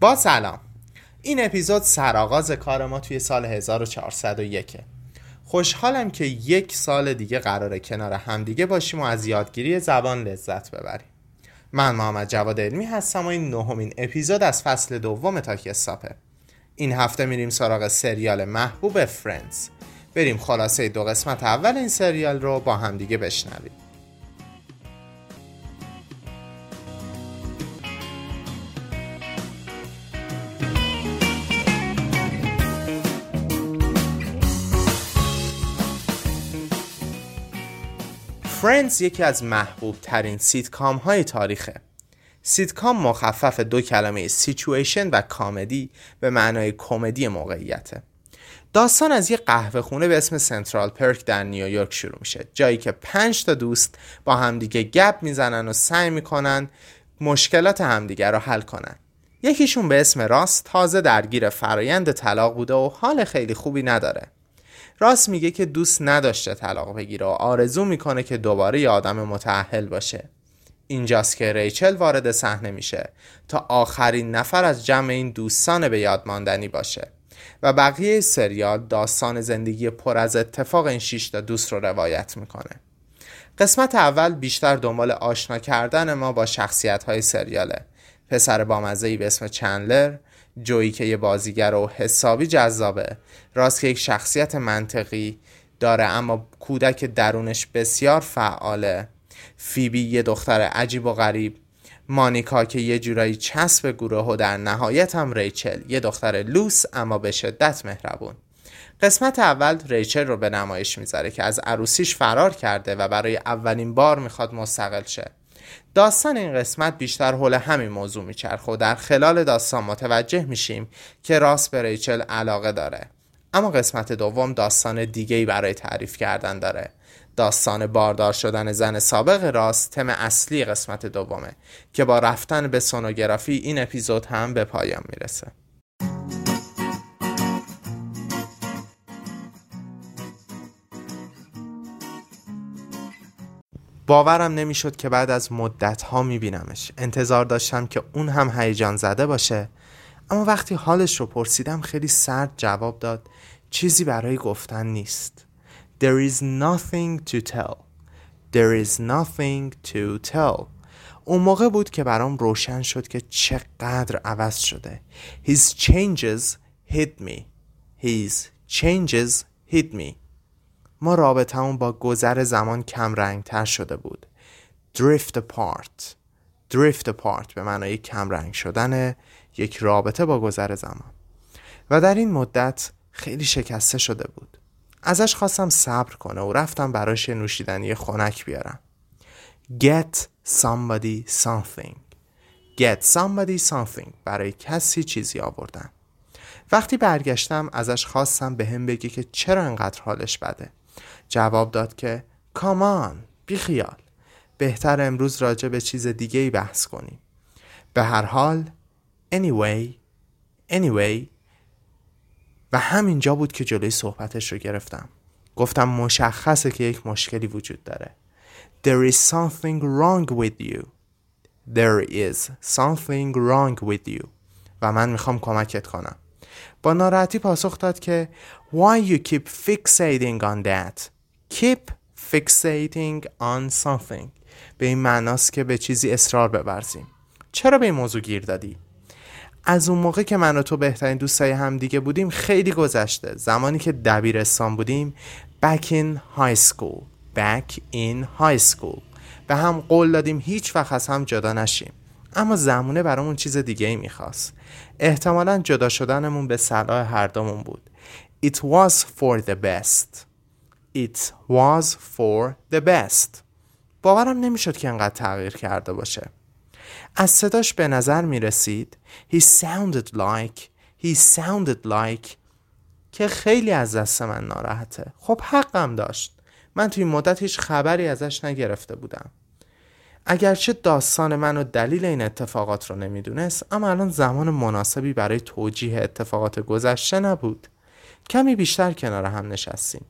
با سلام. این اپیزود سرآغاز کار ما توی سال 1401 خوشحالم که یک سال دیگه قراره کنار همدیگه باشیم و از یادگیری زبان لذت ببریم. من محمد جواد علمی هستم و این نهمین اپیزود از فصل دوم تاکی ساپه این هفته میریم سراغ سریال محبوب فرندز. بریم خلاصه دو قسمت اول این سریال رو با همدیگه بشنویم. Friends یکی از محبوب ترین سیتکام های تاریخه. سیتکام مخفف دو کلمه سیچویشن و comedy به معنای کمدی موقعیته. داستان از یه قهوه خونه به اسم Central Perk در نیویورک شروع میشه. جایی که پنج تا دوست با همدیگه گپ می‌زنن و سعی می‌کنن مشکلات همدیگه رو حل کنن. یکیشون به اسم راس تازه درگیر فرایند طلاق بوده و حال خیلی خوبی نداره. راست میگه که دوست نداشته طلاق بگیره و آرزو می‌کنه که دوباره یه آدم متعهل باشه. اینجاست که ریچل وارد صحنه میشه تا آخرین نفر از جمع این دوستان به یاد ماندنی باشه و بقیه سریال داستان زندگی پر از اتفاق این شش تا دوست رو روایت می‌کنه. قسمت اول بیشتر دنبال آشنا کردن ما با شخصیت های سریاله. پسر بامزهی به اسم چندلر جویی که یه بازیگر و حسابی جذابه. راست که یک شخصیت منطقی داره اما کودک درونش بسیار فعاله. فیبی یه دختر عجیب و غریب. مانیکا که یه جورایی چسب گروه و در نهایت هم ریچل. یه دختر لوس اما به شدت مهربون. قسمت اول ریچل رو به نمایش می‌ذاره که از عروسیش فرار کرده و برای اولین بار می‌خواد مستقل شه. داستان این قسمت بیشتر حول همین موضوع میچرخه و در خلال داستان متوجه میشیم که راست به ریچل علاقه داره. اما قسمت دوم داستان دیگهی برای تعریف کردن داره. داستان باردار شدن زن سابق راست تم اصلی قسمت دومه که با رفتن به سونوگرافی این اپیزود هم به پایان می‌رسه. باورم نمی‌شد که بعد از مدت ها میبینمش. انتظار داشتم که اون هم هیجان زده باشه. اما وقتی حالش رو پرسیدم خیلی سرد جواب داد چیزی برای گفتن نیست. There is nothing to tell. There is nothing to tell. اون موقع بود که برام روشن شد که چقدر عوض شده. His changes hit me. His changes hit me. ما رابطمون با گذر زمان کم رنگ تر شده بود. Drift apart. Drift apart به معنای کم رنگ شدن یک رابطه با گذر زمان. و در این مدت خیلی شکسته شده بود. ازش خواستم صبر کنه و رفتم براش نوشیدنی خنک بیارم. Get somebody something. Get somebody something. برای کسی چیزی آوردن. وقتی برگشتم ازش خواستم به هم بگی که چرا انقدر حالش بده. جواب داد که کامان بیخیال بهتر امروز راجع به چیز دیگه ای بحث کنیم. به هر حال anyway anyway و همینجا بود که جلوی صحبتش رو گرفتم. گفتم مشخصه که یک مشکلی وجود داره. There is something wrong with you. There is something wrong with you. و من می‌خوام کمکت کنم. با ناراحتی پاسخ داد که Why you keep fixating on that? Keep fixating on something. به این معناست که به چیزی اصرار ببرزیم چرا به این موضوع گیر دادی؟ از اون موقع که من و تو بهترین دوستای هم دیگه بودیم خیلی گذشته. زمانی که دبیرستان بودیم Back in high school. Back in high school. به هم قول دادیم هیچ وقت از هم جدا نشیم. اما زمونه برامون چیز دیگه ای می‌خواست. احتمالا جدا شدنمون به صلاح هر دومون بود. It was for the best. It was for the best. باورم نمی‌شد که انقدر تغییر کرده باشه. از صداش به نظر می رسید He sounded like He sounded like که خیلی از دست من ناراحته. خب حقم داشت. من توی مدت هیچ خبری ازش نگرفته بودم. اگرچه داستان من و دلیل این اتفاقات رو نمی‌دونست اما الان زمان مناسبی برای توجیه اتفاقات گذشته نبود. کمی بیشتر کنار هم نشستیم.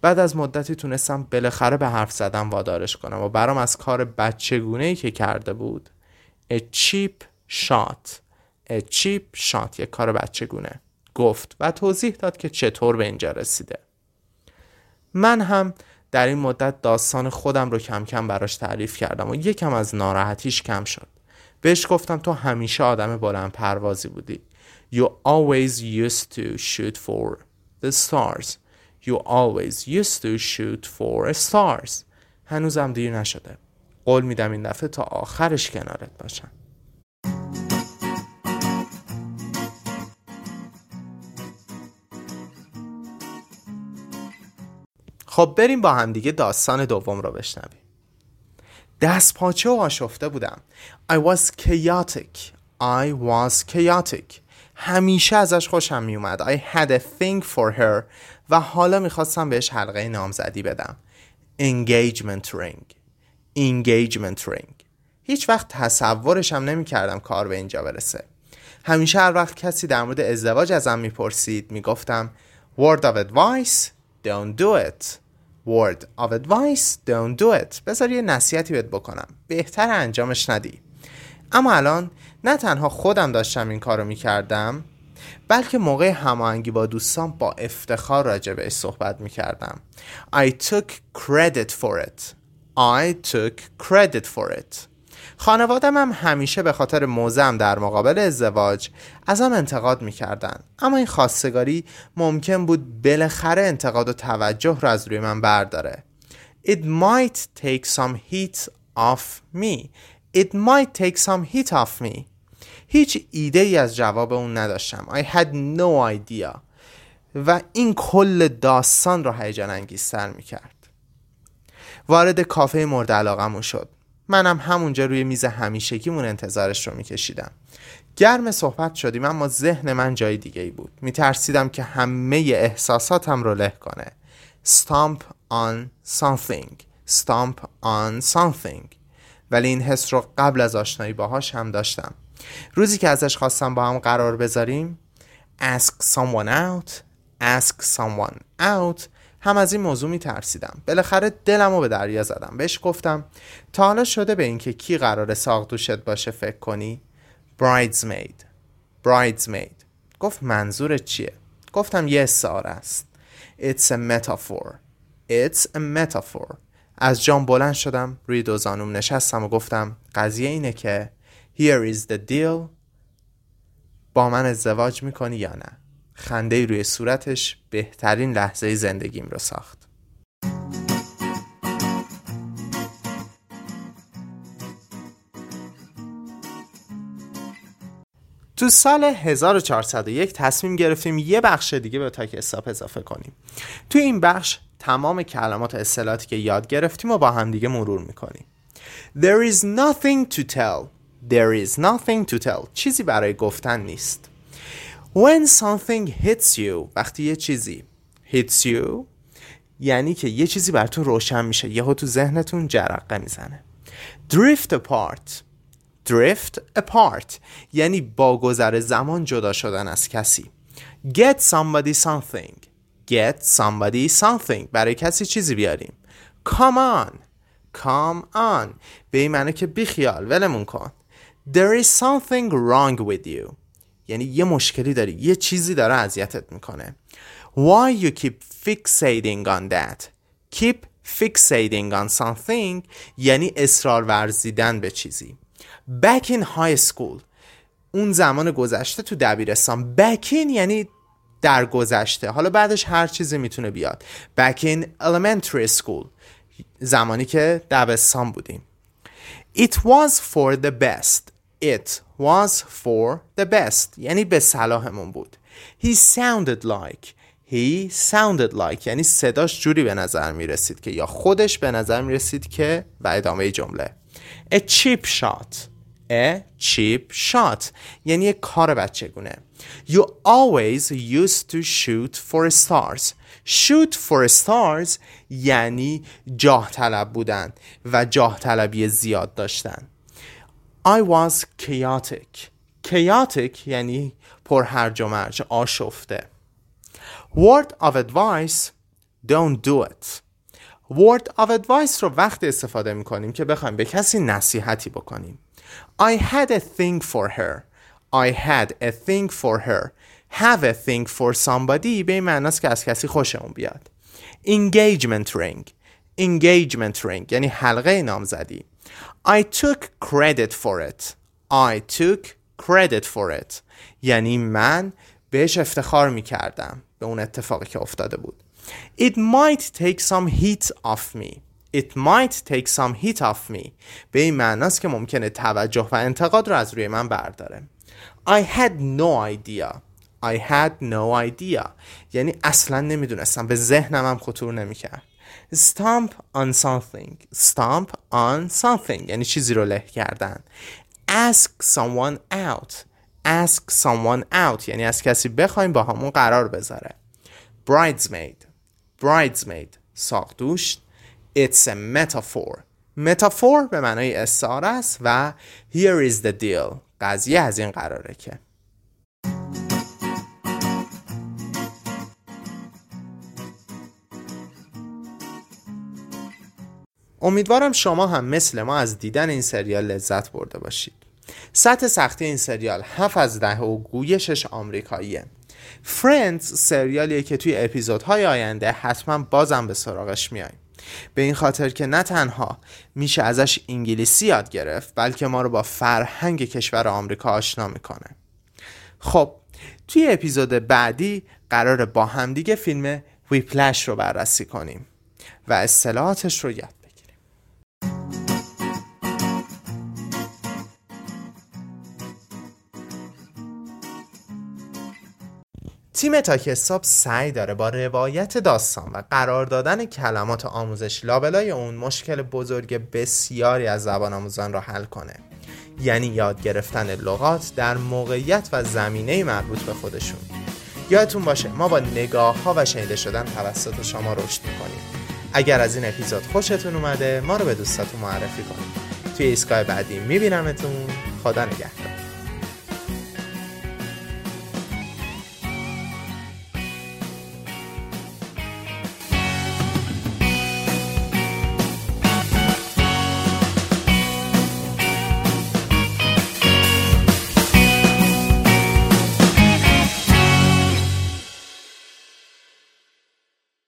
بعد از مدتی تونستم بالاخره به حرف زدن وادارش کنم و برام از کار بچگونه ای که کرده بود A cheap shot A cheap shot یک کار بچگونه گفت و توضیح داد که چطور به اینجا رسیده. من هم در این مدت داستان خودم رو کم کم براش تعریف کردم و یکم از ناراحتیش کم شد. بهش گفتم تو همیشه آدم بلند پروازی بودی. You always used to shoot for the stars. You always used to shoot for stars. هنوزم دیر نشده. قول میدم این دفعه تا آخرش کنارت باشم. خب بریم با هم دیگه داستان دوم رو بشنویم. دست پاچه و آشفته بودم. I was chaotic. I was chaotic. همیشه ازش خوشم میومد I had a thing for her. و حالا می‌خواستم بهش حلقه نامزدی بدم. Engagement ring. Engagement ring. هیچ وقت تصورشم نمی کردم کار به اینجا برسه. همیشه هر وقت کسی در مورد ازدواج ازم می‌پرسید می‌گفتم word of advice don't do it. Word of advice don't do it. بذار یه نصیحتی بهت بکنم. بهتر انجامش ندی. اما الان نه تنها خودم داشتم این کارو می‌کردم بلکه موقع هماهنگی با دوستان با افتخار راجع بهش صحبت می‌کردم. I took credit for it. I took credit for it. خانوادم هم همیشه به خاطر موزم در مقابل ازدواج ازم انتقاد می‌کردن. اما این خواستگاری ممکن بود بالاخره انتقاد و توجه رو از روی من برداره. It might take some heat off me. It might take some heat off me. هیچ ایده ای از جواب اون نداشتم. I had no idea. و این کل داستان رو هیجان انگیزتر می‌کرد. وارد کافه مورد علاقمون شد. منم همونجا روی میز همیشگیمون انتظارش رو میکشیدم. گرم صحبت شدیم اما ذهن من جای دیگه ای بود. میترسیدم که همه احساساتم رو له کنه. Stomp on something. Stomp on something. ولی این حس رو قبل از آشنایی باهاش هم داشتم. روزی که ازش خواستم با هم قرار بذاریم ask someone out ask someone out. هم از این موضوع می ترسیدم بالاخره دلم رو به دریا زدم. بهش گفتم تا حالا شده به اینکه کی قرار ساق دوشت باشه فکر کنی؟ Bridesmaid. Bridesmaid. گفت منظورت چیه؟ گفتم یه استعاره است. It's a metaphor. It's a metaphor. از جام بلند شدم روی دو زانوم نشستم و گفتم قضیه اینه که here is the deal. با من ازدواج می‌کنی یا نه؟ خنده روی صورتش بهترین لحظه زندگیم رو ساخت. تو سال 1401 تصمیم گرفتیم یه بخش دیگه به تاک استاپ اضافه کنیم. تو این بخش تمام کلمات و اصطلاحاتی که یاد گرفتیم و با هم دیگه مرور می‌کنیم. There is nothing to tell. There is nothing to tell. چیزی برای گفتن نیست. When something hits you وقتی یه چیزی hits you یعنی که یه چیزی براتون روشن میشه. یهو تو ذهنتون جرقه می‌زنه. Drift apart. Drift apart. یعنی با گذر زمان جدا شدن از کسی. Get somebody something. Get somebody something. برای کسی چیزی بیاریم. Come on. Come on. به این معنی که بیخیال ولمون کن. There is something wrong with you یعنی یه مشکلی داری یه چیزی داره اذیتت می‌کنه why you keep fixating on that keep fixating on something یعنی اصرار ورزیدن به چیزی back in high school اون زمان گذشته تو دبیرستان back in یعنی در گذشته حالا بعدش هر چیزی می‌تونه بیاد back in elementary school زمانی که دبستان بودیم it was for the best it was for the best. یعنی به صلاحمون بود. He sounded like. He sounded like. یعنی صداش جوری به نظر می رسید که یا خودش به نظر می رسید که و ادامه جمله. A cheap shot. A cheap shot. یعنی یک کار بچگونه. You always used to shoot for stars. Shoot for stars یعنی جاه طلب بودن و جاه طلبی زیاد داشتن. I was chaotic chaotic یعنی پر هرج و مرج آشفته word of advice don't do it word of advice رو وقت استفاده می کنیم که بخوایم به کسی نصیحتی بکنیم I had a thing for her I had a thing for her have a thing for somebody به این معناست که از کسی خوشمون بیاد engagement ring Engagement ring یعنی حلقه نامزدی. I took credit for it. I took credit for it. یعنی من بهش افتخار می کردم به اون اتفاقی که افتاده بود. It might take some heat off me. It might take some heat off me. به این معناست که ممکنه توجه و انتقاد رو از روی من برداره. I had no idea. I had no idea. یعنی اصلا نمی‌دونستم. به ذهنم هم خطور نمی‌کرد. Stamp on something stamp on something یعنی چیزی رو له کردن ask someone out ask someone out یعنی از کسی بخوایم با همون قرار بذاره bridesmaid bridesmaid ساقدوشت it's a metaphor metaphor به معنای استعاره است و here is the deal قضیه از این قراره که امیدوارم شما هم مثل ما از دیدن این سریال لذت برده باشید. سطح سختی این سریال 7 از ده و گویشش آمریکاییه. فرندز سریالیه که توی اپیزودهای آینده حتما بازم به سراغش میایم. به این خاطر که نه تنها میشه ازش انگلیسی یاد گرفت بلکه ما رو با فرهنگ کشور آمریکا آشنا می‌کنه. خب توی اپیزود بعدی قرار با همدیگه فیلم ویپلش رو بررسی کنیم و اصطلاحاتش رو یاد تیم تاکستاب سعی داره با روایت داستان و قرار دادن کلمات آموزش لابلای اون مشکل بزرگ بسیاری از زبان آموزان را حل کنه. یعنی یاد گرفتن لغات در موقعیت و زمینه مربوط به خودشون. یادتون باشه ما با نگاه ها و شنیده شدن توسط شما رشد می‌کنیم. اگر از این اپیزود خوشتون اومده ما رو به دوستاتون معرفی کنید. توی ایستگاه بعدی میبینمتون. خدا نگهدار.